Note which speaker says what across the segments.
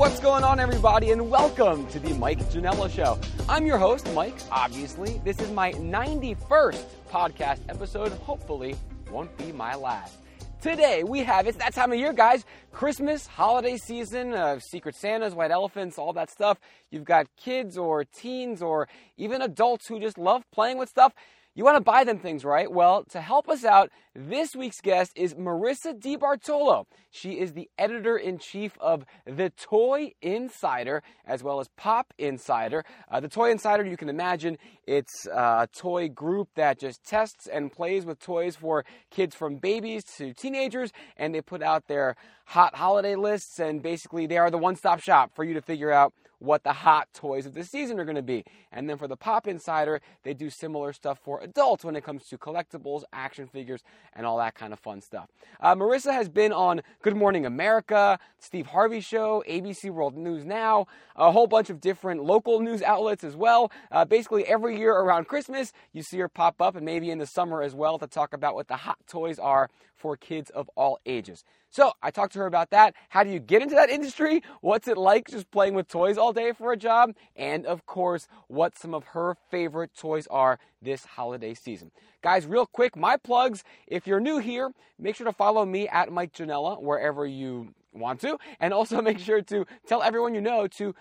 Speaker 1: What's going on, everybody, and welcome to the Mike Janela Show. I'm your host, Mike, obviously. This is my 91st podcast episode. Hopefully, won't be my last. Today, we have it's that time of year, guys. Christmas, holiday season, uh, Secret Santas, White Elephants, all that stuff. You've got kids or teens or even adults who just love playing with stuff. You want to buy them things, right? Well, to help us out, this week's guest is Marissa DiBartolo. She is the editor in chief of The Toy Insider, as well as Pop Insider. Uh, the Toy Insider, you can imagine, it's uh, a toy group that just tests and plays with toys for kids from babies to teenagers, and they put out their hot holiday lists, and basically they are the one stop shop for you to figure out what the hot toys of the season are going to be. And then for the Pop Insider, they do similar stuff for adults when it comes to collectibles, action figures, and all that kind of fun stuff. Uh, Marissa has been on Good Morning America, Steve Harvey Show, ABC World News Now, a whole bunch of different local news outlets as well. Uh, basically, every year around Christmas, you see her pop up, and maybe in the summer as well, to talk about what the hot toys are for kids of all ages. So I talked to her about that. How do you get into that industry? What's it like just playing with toys all day for a job? And of course, what some of her favorite toys are this holiday season. Guys, real quick, my plugs. If you're new here, make sure to follow me at Mike Janela wherever you want to. And also make sure to tell everyone you know to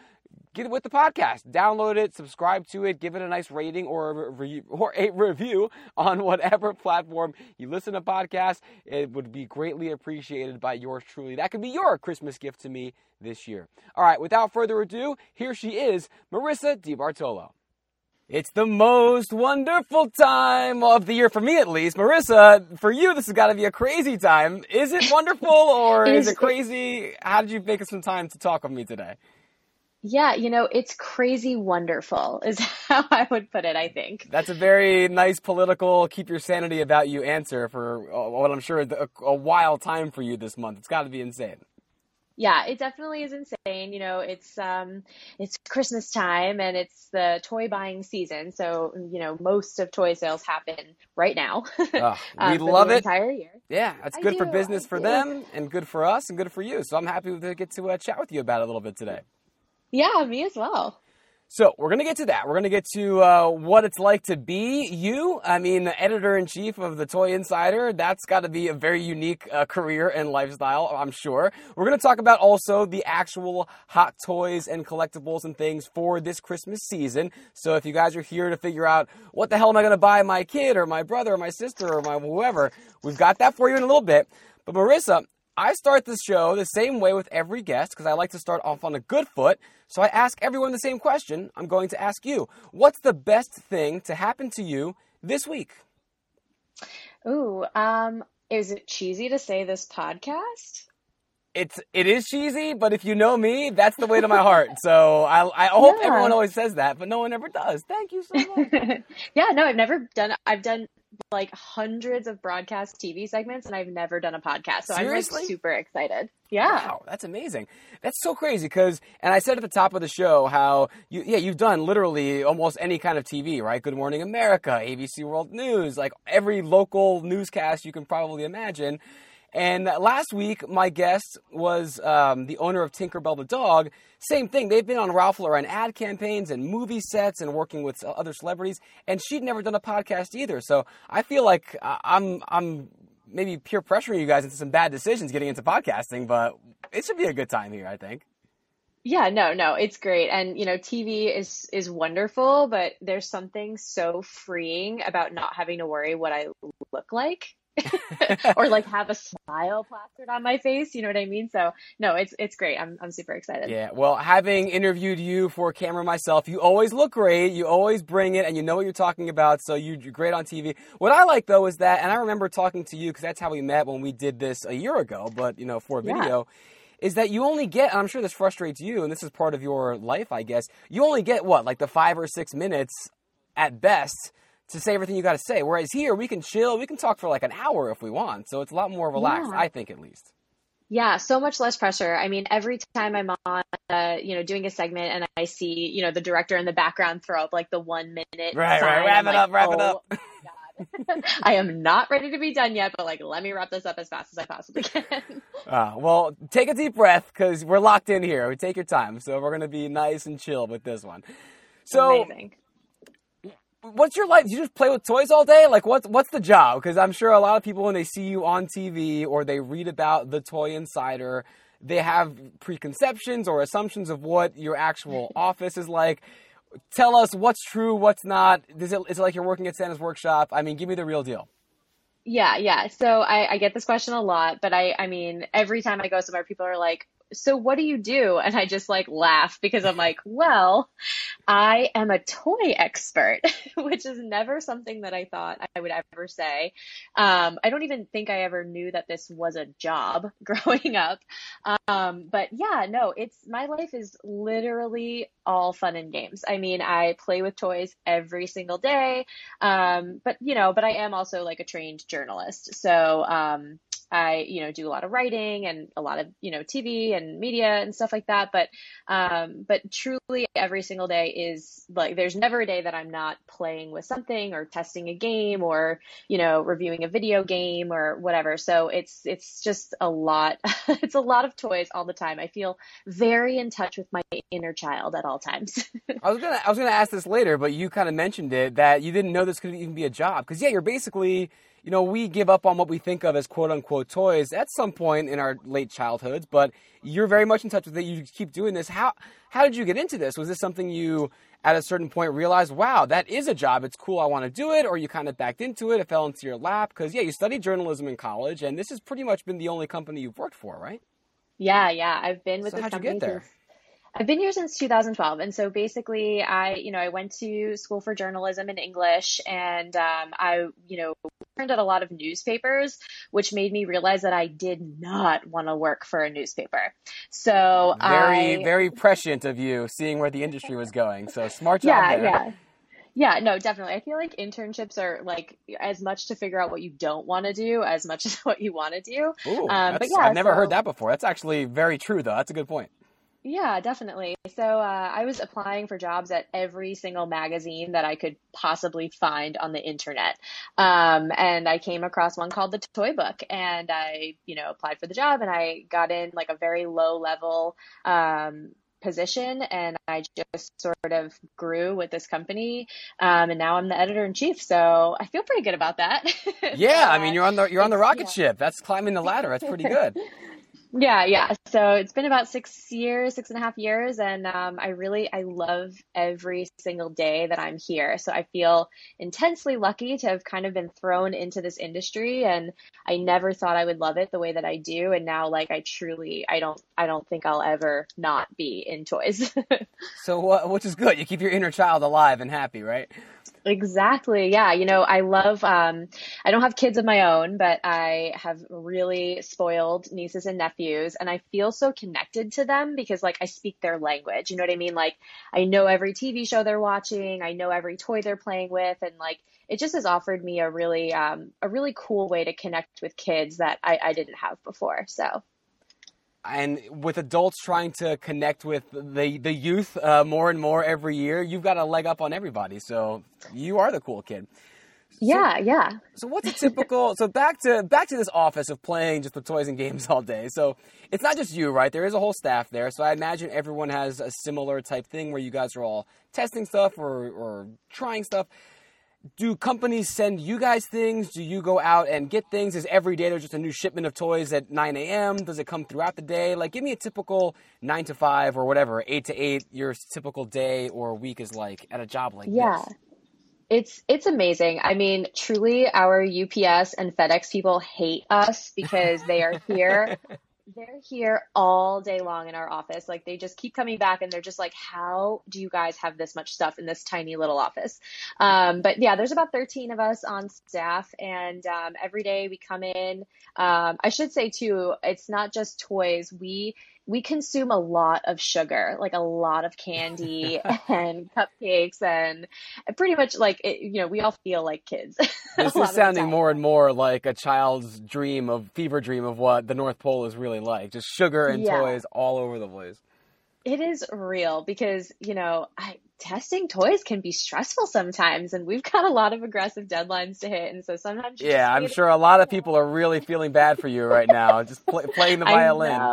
Speaker 1: get with the podcast. Download it, subscribe to it, give it a nice rating or a, re- or a review on whatever platform you listen to podcasts. It would be greatly appreciated by yours truly. That could be your Christmas gift to me this year. All right, without further ado, here she is, Marissa DiBartolo. It's the most wonderful time of the year for me, at least. Marissa, for you, this has got to be a crazy time. Is it wonderful or is it crazy? How did you make some time to talk with me today?
Speaker 2: Yeah, you know, it's crazy wonderful, is how I would put it, I think.
Speaker 1: That's a very nice political, keep your sanity about you answer for uh, what I'm sure a, a wild time for you this month. It's got to be insane.
Speaker 2: Yeah, it definitely is insane. You know, it's um it's Christmas time and it's the toy buying season. So, you know, most of toy sales happen right now.
Speaker 1: Oh, we um, love it.
Speaker 2: Entire year.
Speaker 1: Yeah, it's good for business I for do. them and good for us and good for you. So I'm happy to get to uh, chat with you about it a little bit today.
Speaker 2: Yeah, me as well.
Speaker 1: So we're gonna get to that. We're gonna get to uh, what it's like to be you. I mean, the editor in chief of the Toy Insider. That's got to be a very unique uh, career and lifestyle, I'm sure. We're gonna talk about also the actual hot toys and collectibles and things for this Christmas season. So if you guys are here to figure out what the hell am I gonna buy my kid or my brother or my sister or my whoever, we've got that for you in a little bit. But Marissa, I start the show the same way with every guest because I like to start off on a good foot. So I ask everyone the same question. I'm going to ask you What's the best thing to happen to you this week?
Speaker 2: Ooh, um, is it cheesy to say this podcast?
Speaker 1: It's it is cheesy, but if you know me, that's the way to my heart. So I I hope yeah. everyone always says that, but no one ever does. Thank you so much.
Speaker 2: yeah, no, I've never done. I've done like hundreds of broadcast TV segments and I've never done a podcast. So Seriously? I'm like super excited. Yeah.
Speaker 1: Wow, that's amazing. That's so crazy because and I said at the top of the show how you yeah, you've done literally almost any kind of TV, right? Good Morning America, ABC World News, like every local newscast you can probably imagine. And last week, my guest was um, the owner of Tinkerbell the dog. Same thing. They've been on Ralph Lauren ad campaigns and movie sets and working with other celebrities. And she'd never done a podcast either. So I feel like I'm I'm maybe peer pressuring you guys into some bad decisions getting into podcasting, but it should be a good time here. I think.
Speaker 2: Yeah, no, no, it's great. And you know, TV is is wonderful, but there's something so freeing about not having to worry what I look like. or like have a smile plastered on my face. You know what I mean? So no, it's it's great. I'm I'm super excited.
Speaker 1: Yeah. Well, having interviewed you for camera myself, you always look great. You always bring it, and you know what you're talking about. So you're great on TV. What I like though is that, and I remember talking to you because that's how we met when we did this a year ago, but you know for a video. Yeah is that you only get, I'm sure this frustrates you, and this is part of your life, I guess. You only get what, like the five or six minutes at best to say everything you got to say. Whereas here, we can chill, we can talk for like an hour if we want. So it's a lot more relaxed, yeah. I think, at least.
Speaker 2: Yeah, so much less pressure. I mean, every time I'm on, uh, you know, doing a segment and I see, you know, the director in the background throw up like the one minute.
Speaker 1: Right, right. Wrap it like, up, wrap
Speaker 2: oh,
Speaker 1: it up.
Speaker 2: I am not ready to be done yet, but like, let me wrap this up as fast as I possibly can.
Speaker 1: Uh, well, take a deep breath because we're locked in here. We take your time, so we're gonna be nice and chill with this one. So,
Speaker 2: Amazing.
Speaker 1: What's your life? You just play with toys all day? Like, what's what's the job? Because I'm sure a lot of people when they see you on TV or they read about the Toy Insider, they have preconceptions or assumptions of what your actual office is like. Tell us what's true, what's not. Is it, is it like you're working at Santa's workshop? I mean, give me the real deal.
Speaker 2: Yeah, yeah. So I, I get this question a lot, but I, I mean, every time I go somewhere, people are like, so what do you do? And I just like laugh because I'm like, well, I am a toy expert, which is never something that I thought I would ever say. Um, I don't even think I ever knew that this was a job growing up. Um, but yeah, no, it's my life is literally all fun and games. I mean, I play with toys every single day. Um, but you know, but I am also like a trained journalist. So, um, I, you know, do a lot of writing and a lot of, you know, TV and media and stuff like that. But, um, but truly every single day is like, there's never a day that I'm not playing with something or testing a game or, you know, reviewing a video game or whatever. So it's, it's just a lot. it's a lot of toys all the time. I feel very in touch with my inner child at all times.
Speaker 1: I was gonna I was gonna ask this later, but you kind of mentioned it that you didn't know this could even be a job because yeah, you're basically you know we give up on what we think of as quote unquote toys at some point in our late childhoods, but you're very much in touch with it. You keep doing this. How how did you get into this? Was this something you at a certain point realized, wow, that is a job. It's cool. I want to do it, or you kind of backed into it. It fell into your lap because yeah, you studied journalism in college, and this has pretty much been the only company you've worked for, right?
Speaker 2: yeah, yeah. I've been with
Speaker 1: So
Speaker 2: this company
Speaker 1: get there?
Speaker 2: since I've been here since 2012. And so basically I, you know, I went to school for journalism and English and, um, I, you know, turned at a lot of newspapers, which made me realize that I did not want to work for a newspaper. So
Speaker 1: Very
Speaker 2: I,
Speaker 1: very prescient of you, seeing where the industry was going. So smart job
Speaker 2: yeah,
Speaker 1: there.
Speaker 2: yeah. Yeah, no, definitely. I feel like internships are like as much to figure out what you don't want to do as much as what you want to do.
Speaker 1: Ooh,
Speaker 2: Um, but yeah,
Speaker 1: I've never heard that before. That's actually very true, though. That's a good point.
Speaker 2: Yeah, definitely. So uh, I was applying for jobs at every single magazine that I could possibly find on the internet. Um, and I came across one called the Toy Book, and I, you know, applied for the job, and I got in like a very low level um, position, and I just sort of grew with this company. Um, and now I'm the editor in chief, so I feel pretty good about that.
Speaker 1: Yeah, I mean, you're on the you're on the rocket
Speaker 2: yeah.
Speaker 1: ship. That's climbing the ladder. That's pretty good.
Speaker 2: Yeah, yeah. So it's been about six years, six and a half years, and um, I really I love every single day that I'm here. So I feel intensely lucky to have kind of been thrown into this industry, and I never thought I would love it the way that I do. And now, like, I truly, I don't, I don't think I'll ever not be in toys.
Speaker 1: So, uh, which is good. You keep your inner child alive and happy, right?
Speaker 2: Exactly. Yeah. You know, I love, um, I don't have kids of my own, but I have really spoiled nieces and nephews and I feel so connected to them because like I speak their language. You know what I mean? Like I know every TV show they're watching. I know every toy they're playing with and like it just has offered me a really, um, a really cool way to connect with kids that I, I didn't have before. So
Speaker 1: And with adults trying to connect with the the youth uh, more and more every year, you've got a leg up on everybody. So you are the cool kid.
Speaker 2: Yeah, yeah.
Speaker 1: So what's a typical? so back to back to this office of playing just the toys and games all day. So it's not just you, right? There is a whole staff there. So I imagine everyone has a similar type thing where you guys are all testing stuff or or trying stuff. Do companies send you guys things? Do you go out and get things? Is every day there's just a new shipment of toys at 9 a.m.? Does it come throughout the day? Like, give me a typical nine to five or whatever, eight to eight, your typical day or week is like at a job like
Speaker 2: Yeah.
Speaker 1: this.
Speaker 2: It's it's amazing. I mean, truly our UPS and FedEx people hate us because they are here. they're here all day long in our office. Like they just keep coming back and they're just like, how do you guys have this much stuff in this tiny little office? Um, but yeah, there's about 13 of us on staff and um, every day we come in. Um, I should say too, it's not just toys. We we consume a lot of sugar, like a lot of candy and cupcakes and pretty much like it, you know, we all feel like kids.
Speaker 1: This is sounding more and more like a child's dream of fever dream of what the North Pole is really like. Just sugar and
Speaker 2: Yeah.
Speaker 1: toys all over the place.
Speaker 2: It is real because, you know, I testing toys can be stressful sometimes and we've got a lot of aggressive deadlines to hit and so sometimes
Speaker 1: yeah i'm sure a lot of people are really feeling bad for you right now just play, playing the violin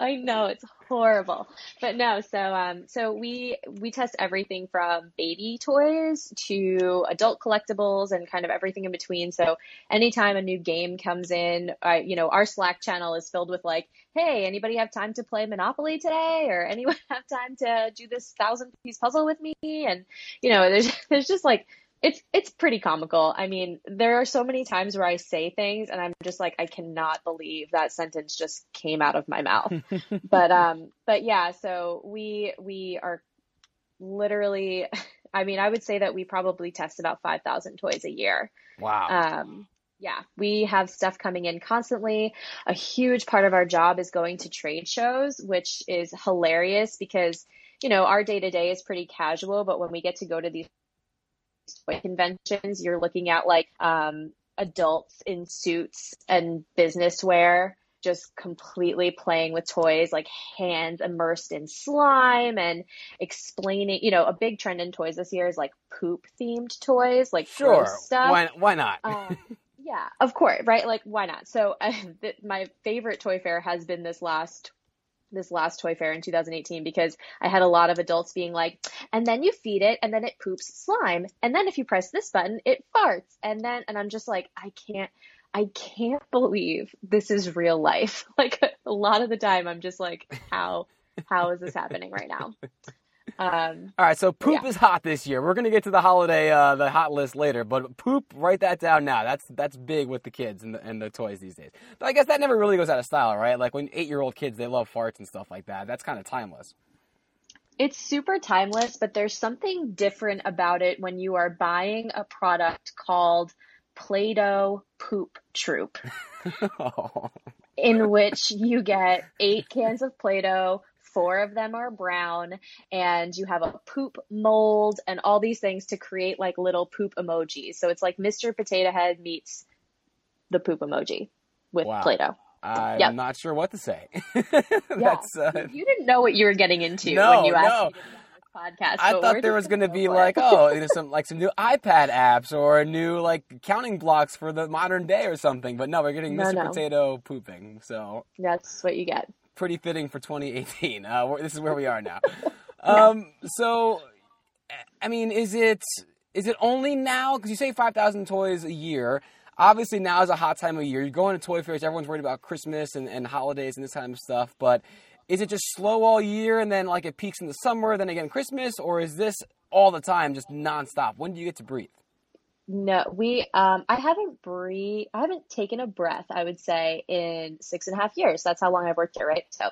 Speaker 2: I know. It's horrible, but no. So um, so we we test everything from baby toys to adult collectibles and kind of everything in between. So anytime a new game comes in, uh, you know, our Slack channel is filled with like, hey, anybody have time to play Monopoly today, or anyone have time to do this thousand piece puzzle with me? And you know, there's there's just like it's it's pretty comical. I mean, there are so many times where I say things and I'm just like I cannot believe that sentence just came out of my mouth. but um but yeah, so we we are literally I mean, I would say that we probably test about 5,000 toys a year.
Speaker 1: Wow.
Speaker 2: Um yeah, we have stuff coming in constantly. A huge part of our job is going to trade shows, which is hilarious because, you know, our day to day is pretty casual, but when we get to go to these toy conventions, you're looking at like um, adults in suits and business wear just completely playing with toys, like hands immersed in slime and explaining, you know, a big trend in toys this year is like poop themed toys, like
Speaker 1: sure.
Speaker 2: stuff.
Speaker 1: Why, why not?
Speaker 2: um, yeah, of course, right? Like, why not? So, uh, th- my favorite toy fair has been this last this last toy fair in 2018 because I had a lot of adults being like, and then you feed it and then it poops slime. And then if you press this button, it farts. And then, and I'm just like, I can't, I can't believe this is real life. Like a lot of the time I'm just like, how, how is this happening right now? Um,
Speaker 1: All right, so poop
Speaker 2: yeah.
Speaker 1: is hot this year. We're gonna get to the holiday, uh, the hot list later, but poop, write that down now. That's that's big with the kids and the, and the toys these days. But I guess that never really goes out of style, right? Like when eight year old kids, they love farts and stuff like that. That's kind of timeless.
Speaker 2: It's super timeless, but there's something different about it when you are buying a product called Play-Doh Poop Troop.
Speaker 1: oh.
Speaker 2: in which you get eight cans of Play-Doh, four of them are brown, and you have a poop mold and all these things to create like little poop emojis. So it's like Mr. Potato Head meets the poop emoji with
Speaker 1: Wow.
Speaker 2: Play-Doh.
Speaker 1: I'm
Speaker 2: Yep.
Speaker 1: not sure what to say.
Speaker 2: Yeah.
Speaker 1: That's. Uh,
Speaker 2: You didn't know what you were getting into
Speaker 1: No,
Speaker 2: when you asked
Speaker 1: no.
Speaker 2: me to be this podcast.
Speaker 1: I thought there was going to be like, oh, you know, some like some new iPad apps or a new like counting blocks for the modern day or something. But no, we're getting
Speaker 2: No,
Speaker 1: Mr.
Speaker 2: no.
Speaker 1: Potato pooping. So
Speaker 2: That's what you get.
Speaker 1: Pretty fitting for 2018. Uh, this is where we are now. um, so, I mean, is it is it only now? Because you say 5,000 toys a year. Obviously, now is a hot time of year. You're going to toy fairs. Everyone's worried about Christmas and, and holidays and this kind of stuff. But is it just slow all year and then like it peaks in the summer, then again Christmas, or is this all the time, just nonstop? When do you get to breathe?
Speaker 2: No, we um I haven't breathe I haven't taken a breath, I would say, in six and a half years. That's how long I've worked here, right? So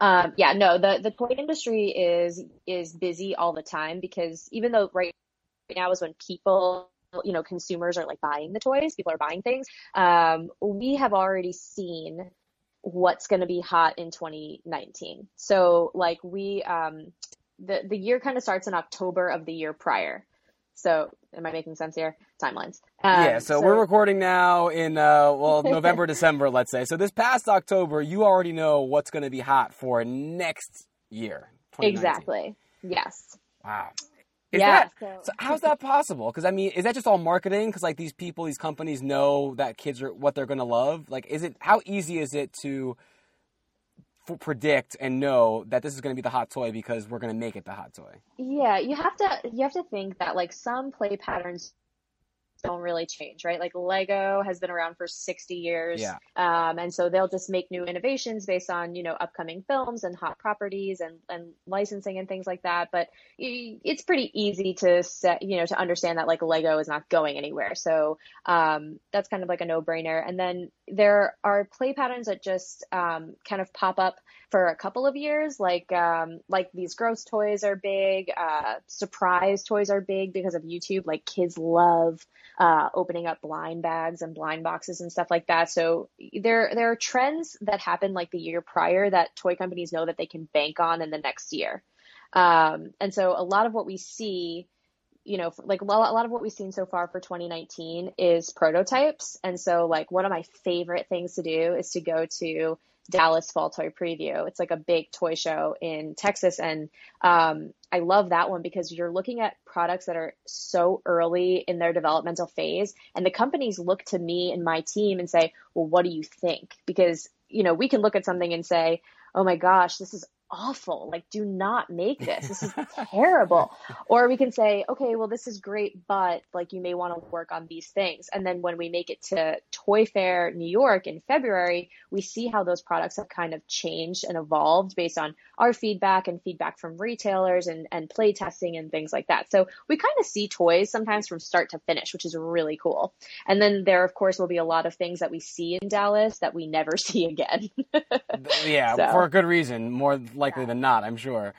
Speaker 2: um yeah, no, the the toy industry is is busy all the time because even though right now is when people you know consumers are like buying the toys people are buying things um we have already seen what's going to be hot in 2019 so like we um the the year kind of starts in october of the year prior so am i making sense here timelines um,
Speaker 1: yeah, so, we're recording now in uh, well November, December, let's say. So this past October, you already know what's going to be hot for next year.
Speaker 2: exactly yes
Speaker 1: Wow. Is
Speaker 2: yeah
Speaker 1: that,
Speaker 2: so,
Speaker 1: so how's that possible? Because I mean, is that just all marketing? Because like these people, these companies know that kids are what they're going to love. Like, is it how easy is it to f- predict and know that this is going to be the hot toy because we're going to make it the hot toy?
Speaker 2: Yeah, you have to you have to think that like some play patterns don't really change, right? Like Lego has been around for 60 years.
Speaker 1: Yeah.
Speaker 2: Um, and so they'll just make new innovations based on, you know, upcoming films and hot properties and, and licensing and things like that. But it's pretty easy to set, you know, to understand that like Lego is not going anywhere. So, um, that's kind of like a no brainer. And then there are play patterns that just, um, kind of pop up for a couple of years. Like um, like these gross toys are big. Uh, surprise toys are big because of YouTube. Like kids love uh, opening up blind bags and blind boxes and stuff like that. So there there are trends that happen like the year prior that toy companies know that they can bank on in the next year. Um, and so a lot of what we see you know, like a lot of what we've seen so far for 2019 is prototypes. And so, like, one of my favorite things to do is to go to Dallas Fall Toy Preview. It's like a big toy show in Texas. And um, I love that one because you're looking at products that are so early in their developmental phase. And the companies look to me and my team and say, well, what do you think? Because, you know, we can look at something and say, oh my gosh, this is awful. Like, do not make this. This is terrible. Or we can say, okay, well, this is great, but like you may want to work on these things. And then when we make it to Toy Fair New York in February, we see how those products have kind of changed and evolved based on our feedback and feedback from retailers and, and play testing and things like that. So we kind of see toys sometimes from start to finish, which is really cool. And then there, of course, will be a lot of things that we see in Dallas that we never see again.
Speaker 1: yeah, so. for a good reason. More likely than not, I'm sure.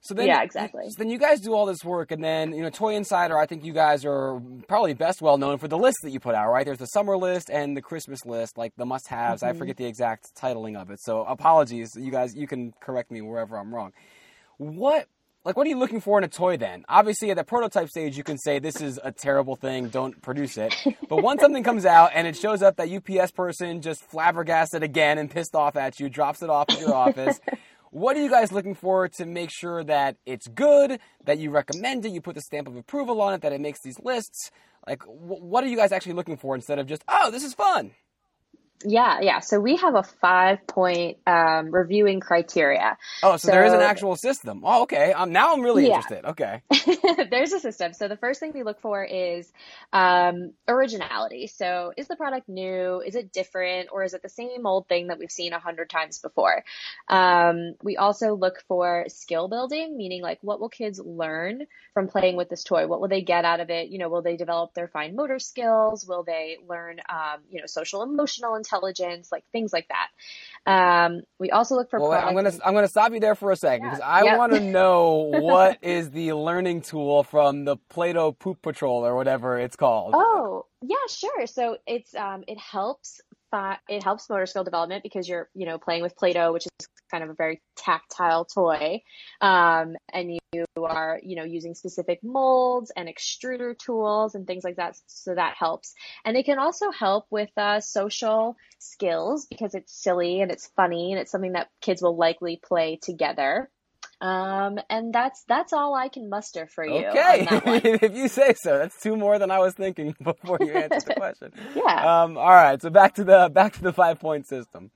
Speaker 2: So then, yeah, exactly.
Speaker 1: So then you guys do all this work, and then you know, Toy Insider. I think you guys are probably best well known for the list that you put out, right? There's the summer list and the Christmas list, like the must-haves. Mm-hmm. I forget the exact titling of it, so apologies. You guys, you can correct me wherever I'm wrong. What like what are you looking for in a toy then obviously at the prototype stage you can say this is a terrible thing don't produce it but once something comes out and it shows up that ups person just flabbergasted again and pissed off at you drops it off at your office what are you guys looking for to make sure that it's good, that you recommend it, you put the stamp of approval on it, that it makes these lists? Like, what are you guys actually looking for instead of just, oh, this is fun?
Speaker 2: Yeah, yeah. So we have a five point um, reviewing criteria.
Speaker 1: Oh, so, so, there is an actual system. Oh, okay. Um, now I'm really yeah. interested. Okay.
Speaker 2: There's a system. So the first thing we look for is um, originality. So is the product new? Is it different? Or is it the same old thing that we've seen a hundred times before? Um, we also look for skill building, meaning like what will kids learn from playing with this toy? What will they get out of it? You know, will they develop their fine motor skills? Will they learn, um, you know, social emotional intelligence? Intelligence, like things like that. Um, we also look for.
Speaker 1: Well, I'm gonna I'm gonna stop you there for a second because yeah. I yep. want to know what is the learning tool from the Play-Doh Poop Patrol or whatever it's called.
Speaker 2: Oh yeah, sure. So it's um, it helps it helps motor skill development because you're you know playing with Play-Doh, which is kind of a very tactile toy, um, and you are you know using specific molds and extruder tools and things like that. So that helps, and it can also help with uh, social skills because it's silly and it's funny and it's something that kids will likely play together. Um, and that's that's all I can muster for you.
Speaker 1: Okay, if you say so, that's two more than I was thinking before you answered the question.
Speaker 2: yeah.
Speaker 1: Um, all right, so back to the back to the five point system.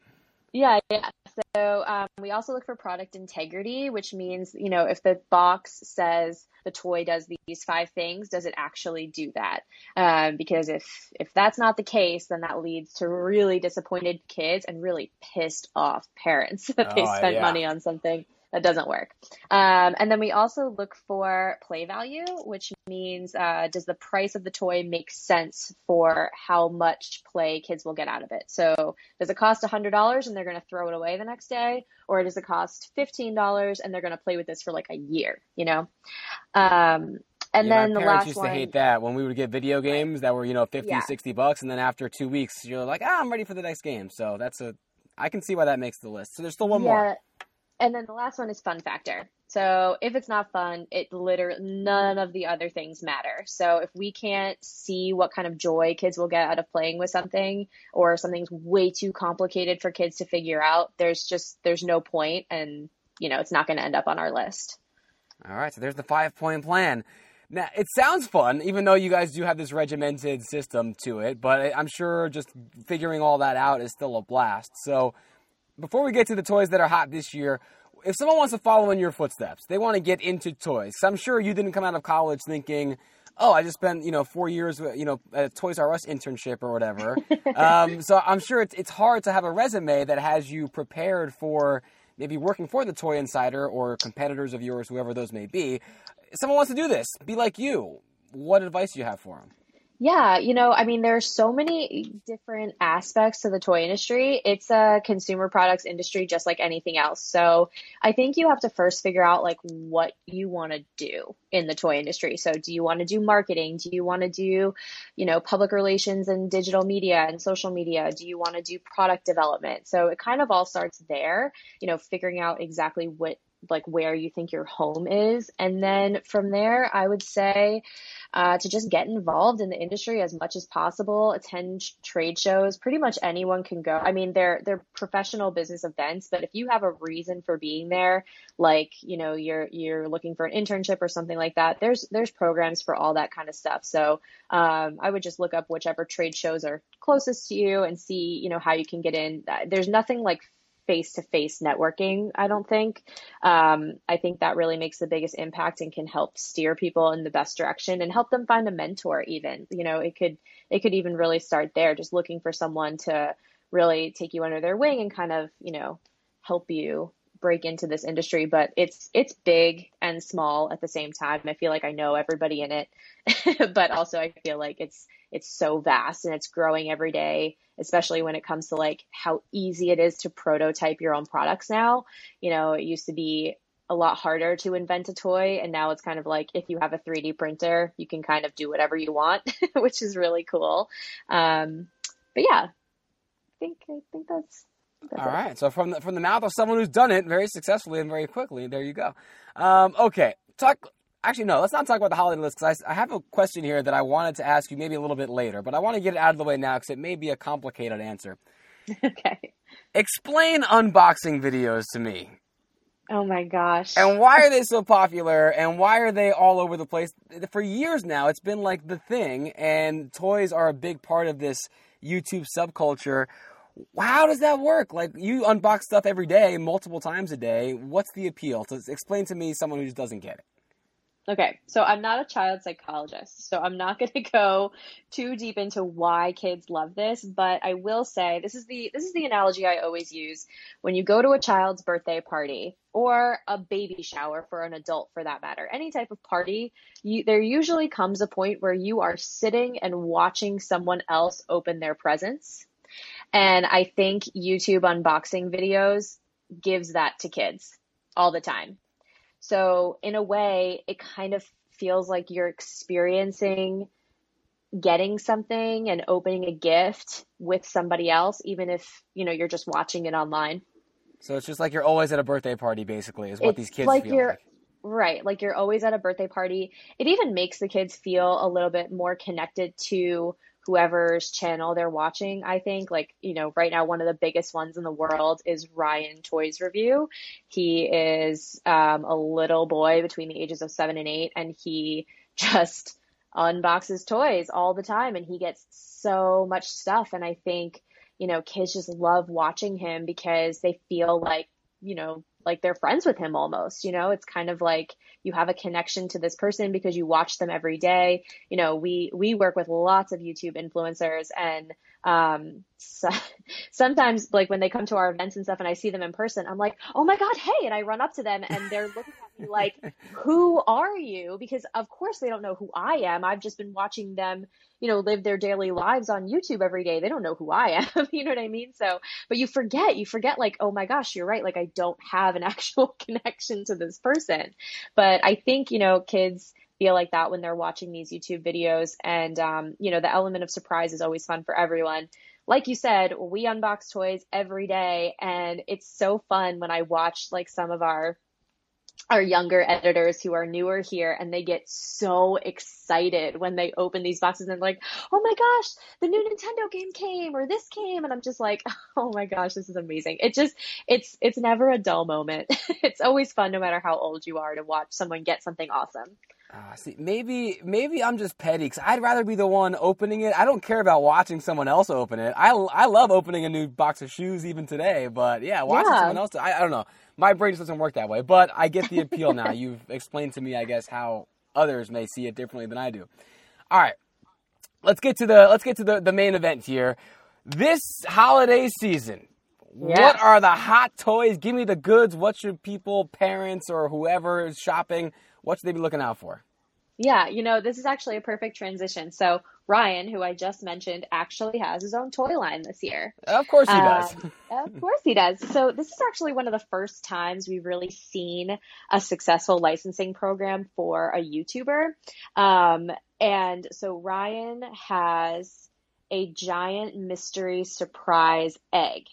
Speaker 2: Yeah, yeah. So um, we also look for product integrity, which means you know if the box says the toy does these five things, does it actually do that? Um, because if if that's not the case, then that leads to really disappointed kids and really pissed off parents that oh, they spent yeah. money on something that doesn't work. Um, and then we also look for play value, which means uh, does the price of the toy make sense for how much play kids will get out of it? So does it cost $100 and they're going to throw it away the next day? Or does it cost $15 and they're going to play with this for like a year, you know? Um, and
Speaker 1: yeah,
Speaker 2: then
Speaker 1: the
Speaker 2: last
Speaker 1: used
Speaker 2: one,
Speaker 1: to hate that when we would get video games that were, you know, 50, yeah. 60 bucks. And then after two weeks, you're like, ah, I'm ready for the next game. So that's a, I can see why that makes the list. So there's still one yeah. more.
Speaker 2: And then the last one is fun factor. So if it's not fun, it literally none of the other things matter. So if we can't see what kind of joy kids will get out of playing with something or something's way too complicated for kids to figure out, there's just there's no point and you know, it's not going to end up on our list.
Speaker 1: All right, so there's the 5-point plan. Now, it sounds fun, even though you guys do have this regimented system to it, but I'm sure just figuring all that out is still a blast. So, before we get to the toys that are hot this year, if someone wants to follow in your footsteps, they want to get into toys. I'm sure you didn't come out of college thinking, "Oh, I just spent you know four years, you know, at a Toys R Us internship or whatever." um, so I'm sure it's it's hard to have a resume that has you prepared for maybe working for the Toy Insider or competitors of yours, whoever those may be. If someone wants to do this, be like you. What advice do you have for them?
Speaker 2: Yeah, you know, I mean, there are so many different aspects to the toy industry. It's a consumer products industry just like anything else. So I think you have to first figure out like what you want to do in the toy industry. So do you want to do marketing? Do you want to do, you know, public relations and digital media and social media? Do you want to do product development? So it kind of all starts there, you know, figuring out exactly what like where you think your home is. And then from there, I would say uh, to just get involved in the industry as much as possible, attend trade shows. Pretty much anyone can go. I mean, they're they're professional business events, but if you have a reason for being there, like you know you're you're looking for an internship or something like that, there's there's programs for all that kind of stuff. So um, I would just look up whichever trade shows are closest to you and see you know how you can get in. There's nothing like face to face networking, I don't think. Um, I think that really makes the biggest impact and can help steer people in the best direction and help them find a mentor even. You know, it could it could even really start there, just looking for someone to really take you under their wing and kind of, you know, help you break into this industry, but it's it's big and small at the same time. I feel like I know everybody in it, but also I feel like it's it's so vast and it's growing every day, especially when it comes to like how easy it is to prototype your own products now. You know, it used to be a lot harder to invent a toy and now it's kind of like if you have a 3D printer, you can kind of do whatever you want, which is really cool. Um, but yeah, I think I think that's
Speaker 1: All right. So from the, from the mouth of someone who's done it very successfully and very quickly, there you go. Um, okay. Talk actually no let's not talk about the holiday list because I, I, have a question here that i wanted to ask you maybe a little bit later but i want to get it out of the way now because it may be a complicated answer
Speaker 2: okay
Speaker 1: explain unboxing videos to me
Speaker 2: oh my gosh
Speaker 1: and why are they so popular and why are they all over the place for years now it's been like the thing and toys are a big part of this youtube subculture how does that work? Like you unbox stuff every day, multiple times a day. What's the appeal? To explain to me, someone who just doesn't get it.
Speaker 2: Okay, so I'm not a child psychologist, so I'm not going to go too deep into why kids love this, but I will say this is the this is the analogy I always use when you go to a child's birthday party or a baby shower for an adult for that matter. Any type of party, you, there usually comes a point where you are sitting and watching someone else open their presents. And I think YouTube unboxing videos gives that to kids all the time so, in a way, it kind of feels like you're experiencing getting something and opening a gift with somebody else, even if, you know, you're just watching it online.
Speaker 1: So it's just like you're always at a birthday party, basically, is what
Speaker 2: it's
Speaker 1: these kids
Speaker 2: like
Speaker 1: feel
Speaker 2: you're,
Speaker 1: like.
Speaker 2: Right. Like you're always at a birthday party. It even makes the kids feel a little bit more connected to whoever's channel they're watching. I think like, you know, right now, one of the biggest ones in the world is Ryan Toys Review. He is um, a little boy between the ages of seven and eight, and he just unboxes toys all the time and he gets so much stuff. And I think, you know, kids just love watching him because they feel like, you know, like they're friends with him almost, you know, it's kind of like you have a connection to this person because you watch them every day. You know, we, we work with lots of YouTube influencers and, um, so, sometimes like when they come to our events and stuff and I see them in person, I'm like, oh my God, hey. And I run up to them and they're looking at me like, who are you? Because of course they don't know who I am. I've just been watching them you know, live their daily lives on YouTube every day. They don't know who I am. you know what I mean? So, but you forget, you forget like, oh my gosh, you're right. Like I don't have an actual connection to this person. But I think, you know, kids, feel like that when they're watching these YouTube videos. And, um, you know, the element of surprise is always fun for everyone. Like you said, we unbox toys every day and it's so fun when I watch like some of our our younger editors who are newer here and they get so excited when they open these boxes and like, oh my gosh, the new Nintendo game came or this came. And I'm just like, oh my gosh, this is amazing. It just, it's, it's never a dull moment. it's always fun no matter how old you are to watch someone get something awesome.
Speaker 1: Uh, see, maybe maybe I'm just petty because I'd rather be the one opening it. I don't care about watching someone else open it. I, I love opening a new box of shoes even today, but yeah, watching yeah. someone else, I, I don't know. My brain just doesn't work that way, but I get the appeal now. You've explained to me, I guess, how others may see it differently than I do. All right, let's get to the let's get to the, the main event here. This holiday season, yeah. what are the hot toys? Give me the goods. What should people, parents, or whoever is shopping? What should they be looking out for?
Speaker 2: Yeah, you know, this is actually a perfect transition. So Ryan, who I just mentioned, actually has his own toy line this year.
Speaker 1: Of course he does.
Speaker 2: Um, of course he does. So this is actually one of the first times we've really seen a successful licensing program for a YouTuber. Um, and so Ryan has a giant mystery surprise egg.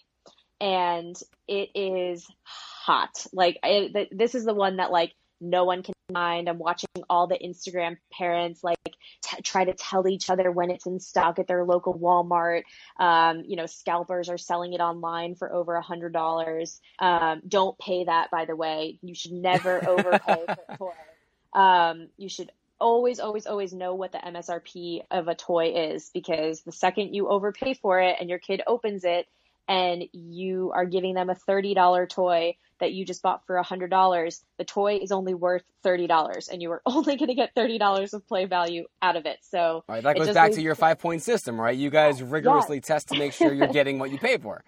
Speaker 2: And it is hot. Like I, this is the one that like no one can mind. I'm watching all the Instagram parents like t- try to tell each other when it's in stock at their local Walmart. Um, you know, scalpers are selling it online for over a hundred dollars. Um, don't pay that, by the way. You should never overpay for a toy. Um, you should always, always, always know what the MSRP of a toy is because the second you overpay for it and your kid opens it and you are giving them a $30 toy that you just bought for $100, the toy is only worth $30 and you are only going to get $30 of play value out of it. So
Speaker 1: right, that goes back to your five point system, right? You guys rigorously yeah. test to make sure you're getting what you pay for.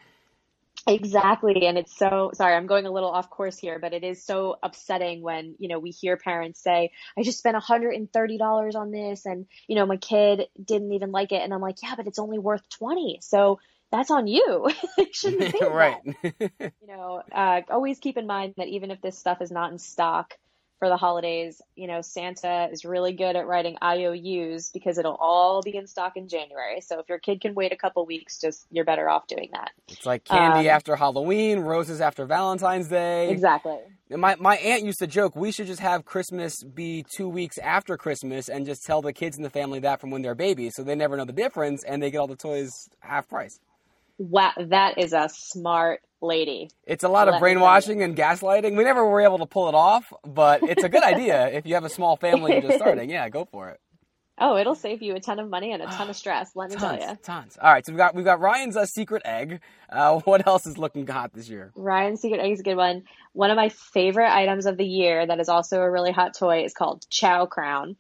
Speaker 2: Exactly. And it's so sorry, I'm going a little off course here, but it is so upsetting when, you know, we hear parents say, I just spent $130 on this and, you know, my kid didn't even like it. And I'm like, yeah, but it's only worth 20. So that's on you. shouldn't pay right. you know, uh, always keep in mind that even if this stuff is not in stock for the holidays, you know, Santa is really good at writing IOUs because it'll all be in stock in January. So if your kid can wait a couple weeks, just you're better off doing that.
Speaker 1: It's like candy um, after Halloween, roses after Valentine's Day.
Speaker 2: Exactly.
Speaker 1: My my aunt used to joke we should just have Christmas be two weeks after Christmas and just tell the kids in the family that from when they're babies, so they never know the difference and they get all the toys half price.
Speaker 2: Wow, that is a smart lady.
Speaker 1: It's a lot Let of brainwashing and gaslighting. We never were able to pull it off, but it's a good idea if you have a small family and just starting. Yeah, go for it.
Speaker 2: Oh, it'll save you a ton of money and a ton of stress. Let me
Speaker 1: tons,
Speaker 2: tell you.
Speaker 1: Tons. All right, so we've got we've got Ryan's uh, secret egg. Uh, what else is looking hot this year?
Speaker 2: Ryan's secret egg is a good one. One of my favorite items of the year that is also a really hot toy is called Chow Crown.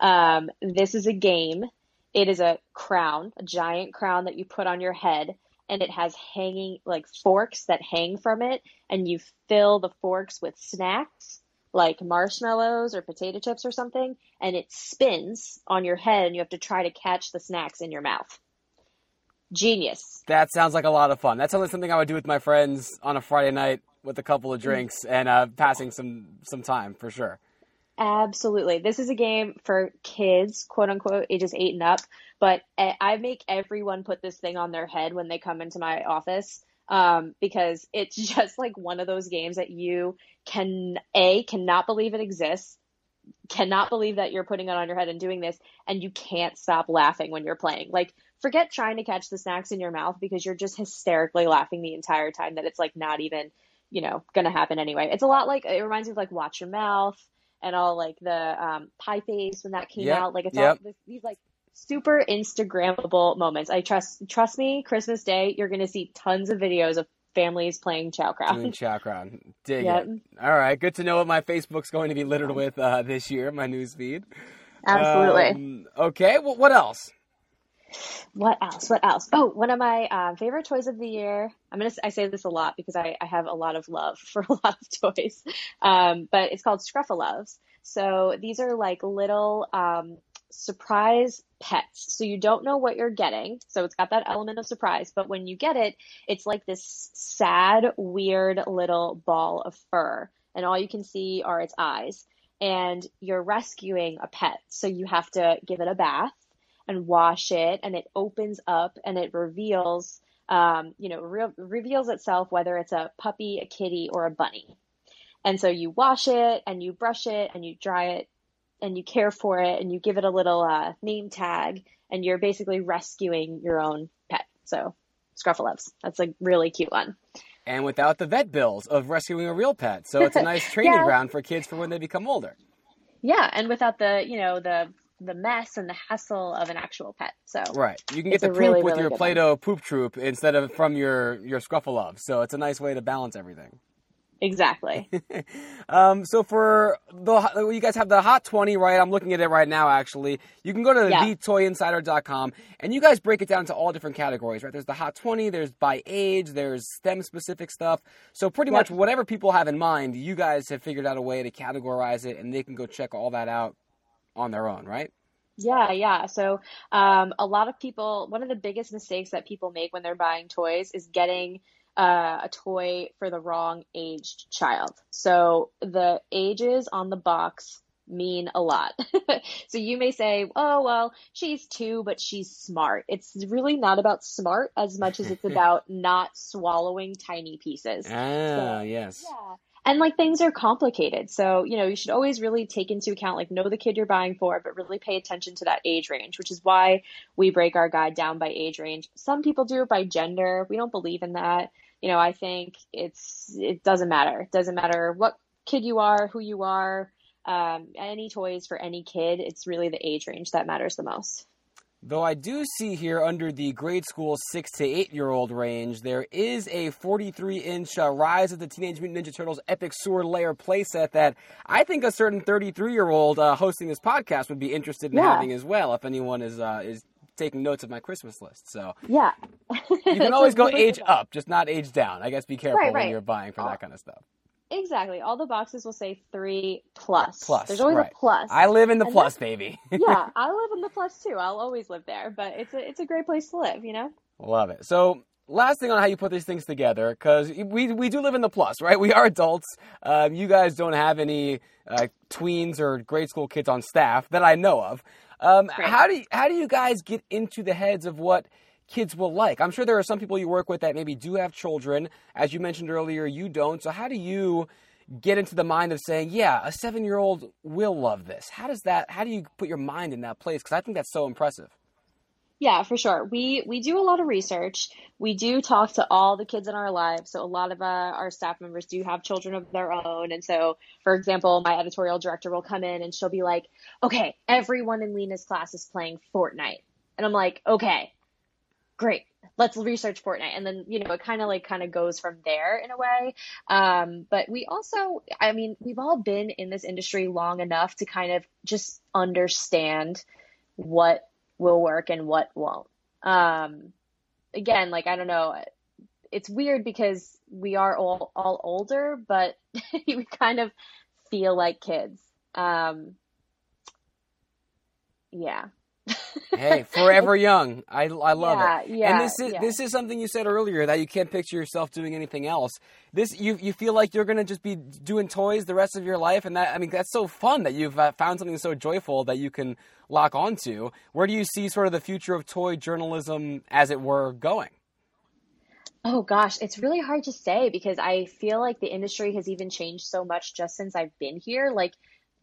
Speaker 2: Um, this is a game. It is a crown, a giant crown that you put on your head and it has hanging like forks that hang from it and you fill the forks with snacks like marshmallows or potato chips or something and it spins on your head and you have to try to catch the snacks in your mouth. Genius.
Speaker 1: That sounds like a lot of fun. That sounds like something i would do with my friends on a friday night with a couple of drinks and uh, passing some some time for sure
Speaker 2: Absolutely. This is a game for kids, quote unquote, ages eight and up. But I make everyone put this thing on their head when they come into my office um, because it's just like one of those games that you can, A, cannot believe it exists, cannot believe that you're putting it on your head and doing this, and you can't stop laughing when you're playing. Like, forget trying to catch the snacks in your mouth because you're just hysterically laughing the entire time that it's like not even, you know, gonna happen anyway. It's a lot like, it reminds me of like Watch Your Mouth and all like the um, pie face when that came yep. out. Like it's yep. all this, these like super Instagrammable moments. I trust trust me, Christmas Day, you're gonna see tons of videos of families playing Chow Crown.
Speaker 1: Doing Chow Crown. Dig yep. it. All right, good to know what my Facebook's going to be littered with uh, this year, my news feed.
Speaker 2: Absolutely. Um,
Speaker 1: okay, well, what else?
Speaker 2: What else? What else? Oh, one of my uh, favorite toys of the year. I'm gonna. I say this a lot because I, I have a lot of love for a lot of toys. Um, but it's called Scruff-a-Luvs. So these are like little um, surprise pets. So you don't know what you're getting. So it's got that element of surprise. But when you get it, it's like this sad, weird little ball of fur, and all you can see are its eyes. And you're rescuing a pet, so you have to give it a bath and wash it and it opens up and it reveals um, you know re- reveals itself whether it's a puppy a kitty or a bunny. And so you wash it and you brush it and you dry it and you care for it and you give it a little uh, name tag and you're basically rescuing your own pet. So Scruff-a-Luvs that's a really cute one.
Speaker 1: And without the vet bills of rescuing a real pet. So it's a nice training yeah. ground for kids for when they become older.
Speaker 2: Yeah and without the you know the the mess and the hassle of an actual pet. So
Speaker 1: right, you can get the poop really, with really your Play-Doh one. poop troop instead of from your your Scruff-a-Luv. So it's a nice way to balance everything.
Speaker 2: Exactly.
Speaker 1: um, so for the you guys have the Hot 20, right? I'm looking at it right now. Actually, you can go to yeah. thetoyinsider.com and you guys break it down to all different categories, right? There's the Hot 20, there's by age, there's STEM specific stuff. So pretty yep. much whatever people have in mind, you guys have figured out a way to categorize it, and they can go check all that out on their own, right?
Speaker 2: Yeah, yeah. So um, a lot of people, one of the biggest mistakes that people make when they're buying toys is getting uh, a toy for the wrong aged child. So the ages on the box mean a lot. so you may say, oh, well, she's two, but she's smart. It's really not about smart as much as it's about not swallowing tiny pieces.
Speaker 1: Ah, so, yes.
Speaker 2: Yeah. And like things are complicated. So, you know, you should always really take into account, like, know the kid you're buying for, but really pay attention to that age range, which is why we break our guide down by age range. Some people do it by gender. We don't believe in that. You know, I think it's, it doesn't matter. It doesn't matter what kid you are, who you are, um, any toys for any kid. It's really the age range that matters the most.
Speaker 1: Though I do see here under the grade school six to eight year old range, there is a 43 inch uh, Rise of the Teenage Mutant Ninja Turtles Epic Sewer Lair playset that I think a certain 33 year old uh, hosting this podcast would be interested in yeah. having as well. If anyone is uh, is taking notes of my Christmas list, so
Speaker 2: yeah,
Speaker 1: you can always go age up, just not age down. I guess be careful right, right. when you're buying for that kind of stuff.
Speaker 2: Exactly. All the boxes will say three plus. Plus. There's always right. a plus.
Speaker 1: I live in the and plus, baby.
Speaker 2: yeah, I live in the plus too. I'll always live there, but it's a it's a great place to live. You know.
Speaker 1: Love it. So last thing on how you put these things together, because we we do live in the plus, right? We are adults. Um, you guys don't have any uh, tweens or grade school kids on staff that I know of. Um, how do you, how do you guys get into the heads of what kids will like. I'm sure there are some people you work with that maybe do have children. As you mentioned earlier, you don't. So, how do you get into the mind of saying, yeah, a seven year old will love this? How does that, how do you put your mind in that place? Because I think that's so impressive.
Speaker 2: Yeah, for sure. We we do a lot of research. We do talk to all the kids in our lives. So a lot of uh, our staff members do have children of their own. And so, for example, my editorial director will come in and she'll be like, "Okay, everyone in Lena's class is playing Fortnite," and I'm like, "Okay, great let's research fortnite. And then you know it kind of like kind of goes from there in a way. Um, but we also i mean we've all been in this industry long enough to kind of just understand what will work and what won't. Um, again like i don't know it's weird because we are all all older but we kind of feel like kids. Um, yeah
Speaker 1: hey, forever young. I, I love
Speaker 2: yeah,
Speaker 1: it.
Speaker 2: Yeah,
Speaker 1: and this is
Speaker 2: yeah.
Speaker 1: this is something you said earlier that you can't picture yourself doing anything else. This you you feel like you're gonna just be doing toys the rest of your life, and that I mean that's so fun that you've uh, found something so joyful that you can lock onto. Where do you see sort of the future of toy journalism, as it were, going?
Speaker 2: Oh gosh, it's really hard to say because I feel like the industry has even changed so much just since I've been here. Like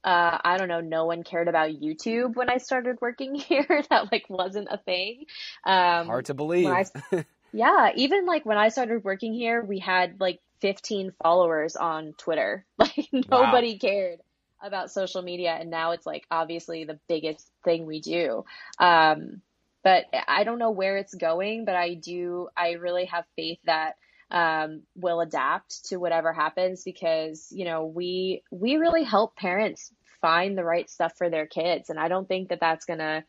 Speaker 2: uh, I don't know, no one cared about YouTube when I started working here. that like wasn't a thing.
Speaker 1: Um, Hard to believe.
Speaker 2: I, yeah, even like when I started working here, we had like 15 followers on Twitter. Like nobody wow. cared about social media, and now it's like obviously the biggest thing we do. Um, but I don't know where it's going, but I do. I really have faith that um, will adapt to whatever happens because you know we we really help parents find the right stuff for their kids. And i don't think that that's to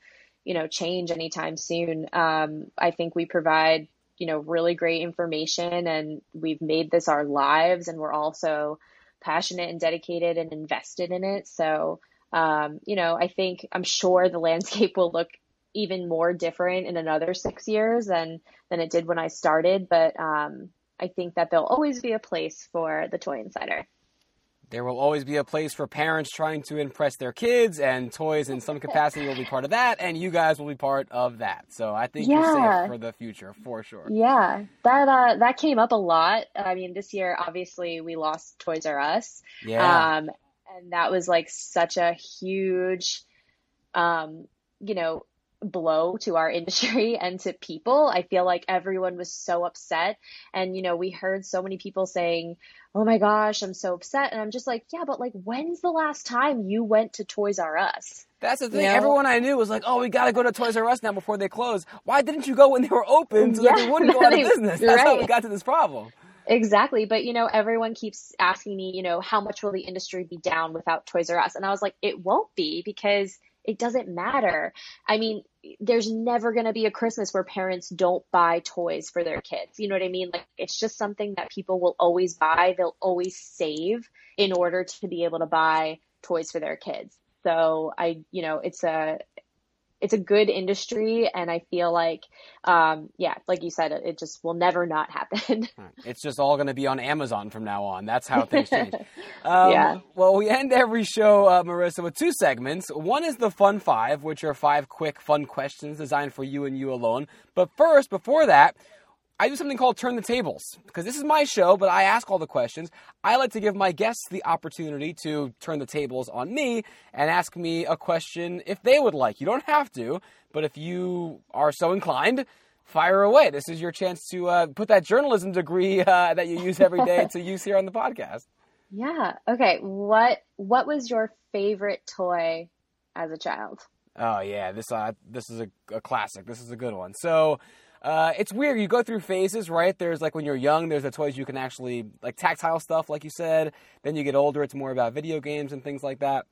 Speaker 2: you know change anytime soon. Um, i think we provide you know really great information and we've made this our lives and we're also passionate and dedicated and invested in it. So um, you know i think i'm sure the landscape will look even more different in another six years than than it did when i started but um, I think that there'll always be a place for the Toy Insider.
Speaker 1: There will always be a place for parents trying to impress their kids, and toys in some capacity will be part of that, and you guys will be part of that. So I think yeah. you're safe for the future, for sure.
Speaker 2: Yeah, that uh, that came up a lot. I mean, this year, obviously, we lost Toys R Us.
Speaker 1: Yeah.
Speaker 2: Um, and that was like such a huge, um, you know, blow to our industry and to people. I feel like everyone was so upset. And, you know, we heard so many people saying, Oh my gosh, I'm so upset. And I'm just like, yeah, but like, when's the last time you went to Toys R Us?
Speaker 1: That's the thing. You know? Everyone I knew was like, "Oh, we got to go to Toys R Us now before they close." Why didn't you go when they were open so yeah, that they wouldn't go out of business? That's right. how we got to this problem.
Speaker 2: Exactly. But, you know, everyone keeps asking me, you know, how much will the industry be down without Toys R Us? And I was like, it won't be because it doesn't matter. I mean, there's never going to be a Christmas where parents don't buy toys for their kids. You know what I mean? Like it's just something that people will always buy. They'll always save in order to be able to buy toys for their kids. So I, you know, it's a it's a good industry and i feel like um, yeah like you said it just will never not happen.
Speaker 1: It's just all going to be on amazon from now on. That's how things change. Um, yeah. well we end every show uh, marissa with two segments. One is the fun five which are five quick fun questions designed for you and you alone. But first before that I do something called Turn the Tables because this is my show, but I ask all the questions. I like to give my guests the opportunity to turn the tables on me and ask me a question if they would like. You don't have to, but if you are so inclined, fire away. This is your chance to uh, put that journalism degree uh, that you use every day to use here on the podcast.
Speaker 2: Yeah. Okay. What What was your favorite toy as a child?
Speaker 1: Oh yeah, this uh, this is a, a classic. This is a good one. So uh, it's weird. You go through phases, right? There's like when you're young, there's the toys you can actually like tactile stuff, like you said. Then you get older, it's more about video games and things like that.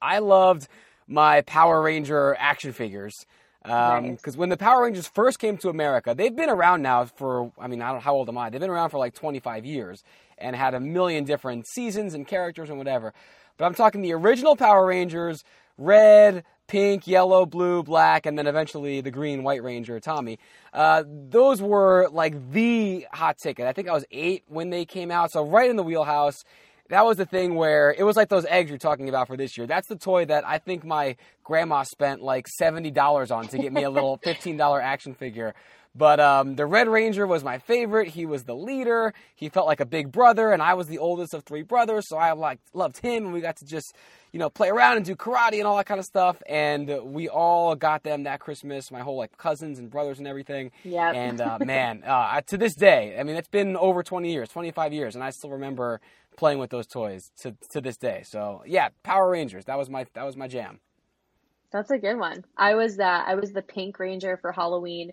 Speaker 1: I loved my Power Ranger action figures because um, nice. when the Power Rangers first came to America, they've been around now for I mean I don't how old am I? They've been around for like 25 years and had a million different seasons and characters and whatever. But I'm talking the original Power Rangers, red, pink, yellow, blue, black, and then eventually the green White Ranger, Tommy. Uh, those were like the hot ticket. I think I was eight when they came out, so right in the wheelhouse. That was the thing where it was like those eggs you're talking about for this year. That's the toy that I think my grandma spent like $70 on to get me a little $15 action figure. But um, the Red Ranger was my favorite. He was the leader. He felt like a big brother, and I was the oldest of three brothers, so I like loved him, and we got to just you know play around and do karate and all that kind of stuff. And we all got them that Christmas. My whole like cousins and brothers and everything.
Speaker 2: Yeah.
Speaker 1: And uh, man, uh, to this day, I mean, it's been over 20 years, 25 years, and I still remember playing with those toys to to this day. So yeah, Power Rangers. That was my that was my jam.
Speaker 2: That's a good one. I was that. I was the Pink Ranger for Halloween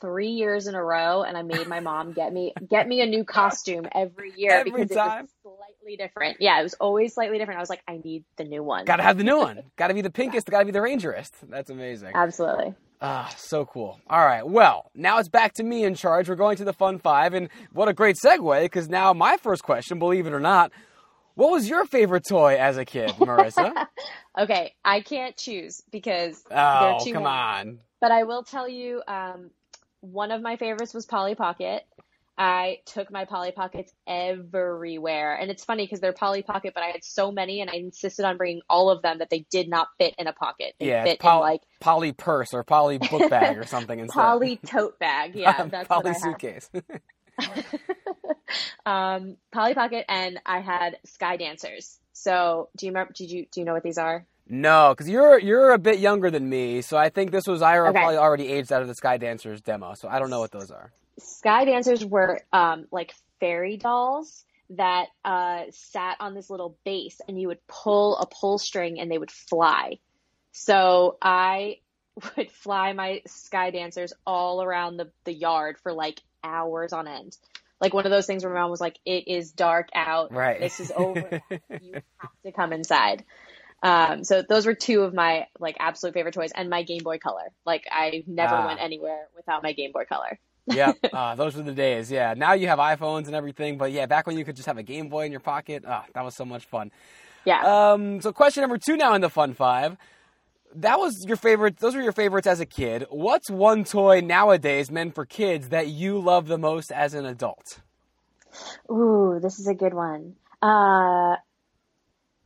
Speaker 2: three years in a row, and I made my mom get me get me a new costume every year
Speaker 1: every
Speaker 2: because
Speaker 1: time.
Speaker 2: it was slightly different. Yeah, it was always slightly different. I was like, I need the new one.
Speaker 1: Got to have the new one. got to be the pinkest. Got to be the rangerist. That's amazing.
Speaker 2: Absolutely.
Speaker 1: Ah, so cool. All right. Well, now it's back to me in charge. We're going to the fun five, and what a great segue because now my first question, believe it or not, what was your favorite toy as a kid, Marissa?
Speaker 2: okay, I can't choose because
Speaker 1: oh,
Speaker 2: come
Speaker 1: many. on.
Speaker 2: But I will tell you, um, one of my favorites was Polly Pocket. I took my Polly Pockets everywhere. And it's funny because they're Polly Pocket, but I had so many and I insisted on bringing all of them that they did not fit in a pocket. They
Speaker 1: yeah,
Speaker 2: fit
Speaker 1: poly,
Speaker 2: in like
Speaker 1: Polly purse or Polly book bag or something instead.
Speaker 2: Polly tote bag. Yeah, that's
Speaker 1: Polly
Speaker 2: what I
Speaker 1: suitcase.
Speaker 2: um, Polly Pocket and I had Sky Dancers. So do you remember did you do you know what these are?
Speaker 1: No, because you're you're a bit younger than me, so I think this was I
Speaker 2: Okay.
Speaker 1: probably already aged out of the Sky Dancers demo, so I don't know what those are.
Speaker 2: Sky Dancers were um, like fairy dolls that uh, sat on this little base, and you would pull a pull string, and they would fly. So I would fly my Sky Dancers all around the the yard for like hours on end. Like one of those things where my mom was like, "It is dark out.
Speaker 1: Right.
Speaker 2: This is over. you have to come inside." Um, so those were two of my like absolute favorite toys, and my Game Boy Color. Like I never
Speaker 1: Ah.
Speaker 2: went anywhere without my Game Boy Color.
Speaker 1: yeah, uh, those were the days. Yeah, now you have iPhones and everything, but yeah, back when you could just have a Game Boy in your pocket, ah, that was so much fun.
Speaker 2: Yeah.
Speaker 1: Um, so question number two now in the fun five. That was your favorite. Those were your favorites as a kid. What's one toy nowadays meant for kids that you love the most as an adult?
Speaker 2: Ooh, this is a good one. Uh,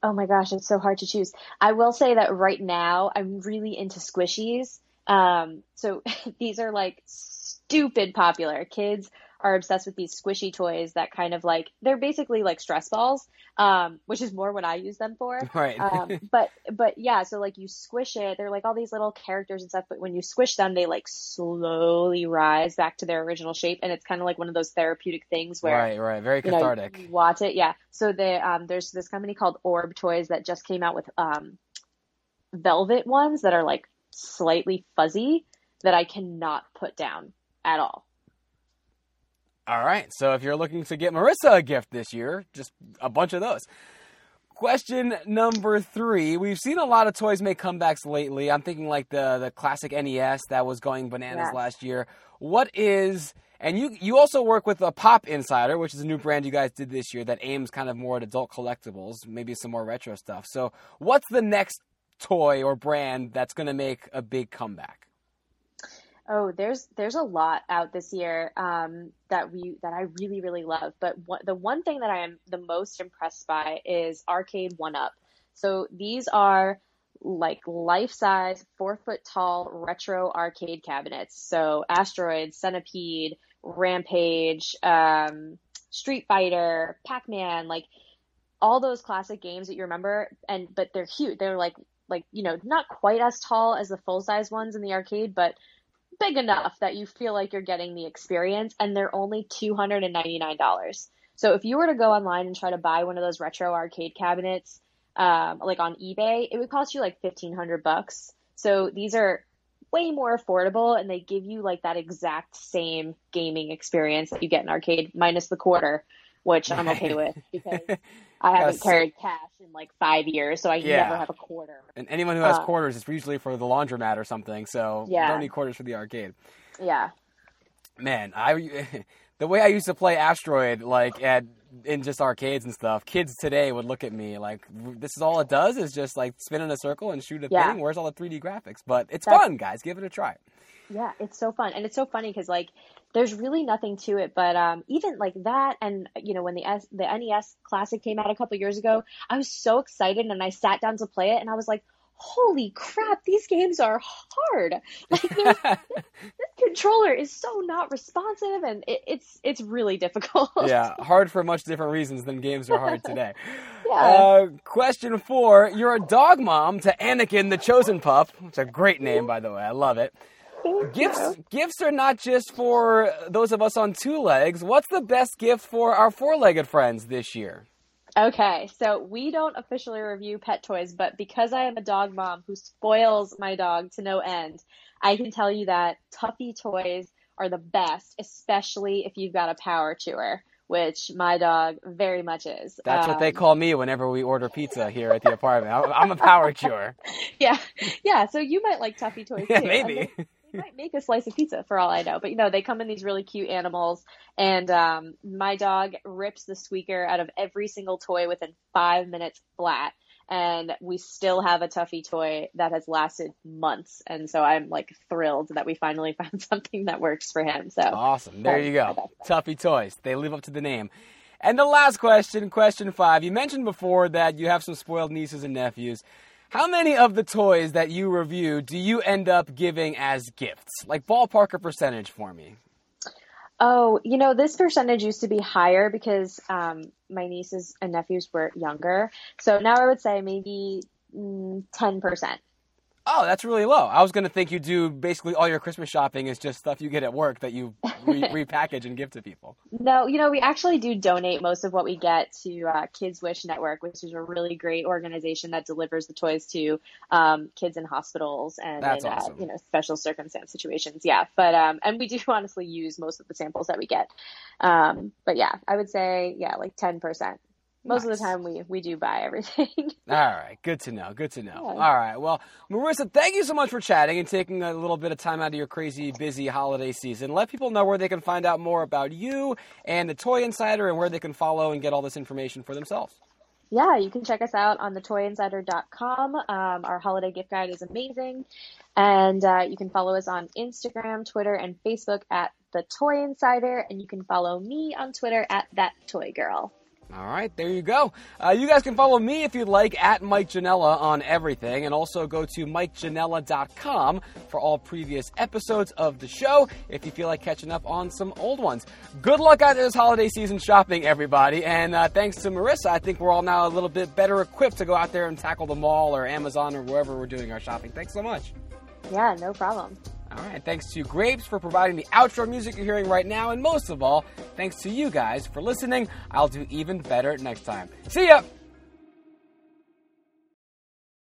Speaker 2: oh my gosh, it's so hard to choose. I will say that right now I'm really into squishies. Um, so these are like stupid popular. Kids are obsessed with these squishy toys that kind of like they're basically like stress balls, um, which is more what I use them for.
Speaker 1: Right.
Speaker 2: Um, but but yeah, so like you squish it, they're like all these little characters and stuff. But when you squish them, they like slowly rise back to their original shape, and it's kind of like one of those therapeutic things where
Speaker 1: right, right, very
Speaker 2: you know,
Speaker 1: cathartic.
Speaker 2: you watch it, yeah. So the um, there's this company called Orb Toys that just came out with um, velvet ones that are like slightly fuzzy that I cannot put down at all.
Speaker 1: All right. So if you're looking to get Marissa a gift this year, just a bunch of those. Question number three. We've seen a lot of toys make comebacks lately. I'm thinking like the the classic NES that was going bananas last year. What is and you you also work with a Pop Insider, which is a new brand you guys did this year that aims kind of more at adult collectibles, maybe some more retro stuff. So what's the next toy or brand that's going to make a big comeback?
Speaker 2: Oh, there's there's a lot out this year um, that we that I really really love. But what, the one thing that I am the most impressed by is Arcade One Up. So these are like life size, four foot tall retro arcade cabinets. So Asteroid, Centipede, Rampage, um, Street Fighter, Pac Man, like all those classic games that you remember. And but they're huge. They're like like you know not quite as tall as the full size ones in the arcade, but big enough that you feel like you're getting the experience and they're only $299. So if you were to go online and try to buy one of those retro arcade cabinets, um, like on eBay, it would cost you like 1500 bucks. So these are way more affordable and they give you like that exact same gaming experience that you get in arcade minus the quarter, which I'm okay with because I haven't carried cash in like five years, so I yeah. never have a quarter.
Speaker 1: And anyone who has um, quarters is usually for the laundromat or something, so yeah. don't need quarters for the arcade.
Speaker 2: Yeah.
Speaker 1: Man, I the way I used to play Asteroid, like at in just arcades and stuff, kids today would look at me like, "This is all it does is just like spin in a circle and shoot a yeah. thing. Where's all the 3D graphics?" But it's That's, fun, guys. Give it a try.
Speaker 2: Yeah, it's so fun, and it's so funny because like there's really nothing to it, but um, even like that, and you know when the S the NES Classic came out a couple years ago, I was so excited, and I sat down to play it, and I was like, holy crap, these games are hard. Like this, this, controller is so not responsive, and it, it's it's really difficult.
Speaker 1: yeah, hard for much different reasons than games are hard today. yeah. Uh, question four: You're a dog mom to Anakin the Chosen Pup. It's a great name, by the way. I love it gifts gifts are not just for those of us on two legs. What's the best gift for our four-legged friends this year?
Speaker 2: Okay, so we don't officially review pet toys, but because I am a dog mom who spoils my dog to no end, I can tell you that Tuffy toys are the best, especially if you've got a power chewer, which my dog very much is.
Speaker 1: That's um, what they um, call me whenever we order pizza here at the apartment. I'm a power chewer.
Speaker 2: Yeah, yeah. So you might like Tuffy toys
Speaker 1: yeah,
Speaker 2: too.
Speaker 1: Maybe
Speaker 2: might make a slice of pizza for all I know. But you know, they come in these really cute animals, and um, my dog rips the squeaker out of every single toy within five minutes flat. And we still have a Tuffy toy that has lasted months, and so I'm like thrilled that we finally found something that works for him. So
Speaker 1: awesome! There you go, Tuffy toys. They live up to the name. And the last question, question five. You mentioned before that you have some spoiled nieces and nephews. How many of the toys that you review do you end up giving as gifts? Like ballpark a percentage for me.
Speaker 2: Oh, you know, this percentage used to be higher because um, my nieces and nephews were younger. So now I would say maybe mm, 10%.
Speaker 1: Oh, that's really low. I was going to think you do basically all your Christmas shopping is just stuff you get at work that you re- repackage and give to people.
Speaker 2: No, you know, we actually do donate most of what we get to uh, Kids Wish Network, which is a really great organization that delivers the toys to um, kids in hospitals and in, awesome. uh, you know special circumstance situations. Yeah, but um, and we do honestly use most of the samples that we get. Um, but yeah, I would say yeah, like ten percent most nice. of the time we we do buy everything.
Speaker 1: All right, good to know. Good to know. Yeah. All right, well, Marissa, thank you so much for chatting and taking a little bit of time out of your crazy busy holiday season. Let people know where they can find out more about you and the Toy Insider, and where they can follow and get all this information for themselves.
Speaker 2: Yeah, you can check us out on thetoyinsider.com. Um, our holiday gift guide is amazing. And uh, you can follow us on Instagram, Twitter, and Facebook at The Toy Insider. And you can follow me on Twitter at That Toy Girl.
Speaker 1: All right, there you go. Uh, you guys can follow me if you'd like at Mike Janela on everything, and also go to MikeJanela.com for all previous episodes of the show if you feel like catching up on some old ones. Good luck out this holiday season shopping, everybody, and uh, thanks to Marissa, I think we're all now a little bit better equipped to go out there and tackle the mall or Amazon or wherever we're doing our shopping. Thanks so much.
Speaker 2: Yeah, no problem.
Speaker 1: All right, thanks to Grapes for providing the outro music you're hearing right now, and most of all, thanks to you guys for listening. I'll do even better next time. See ya!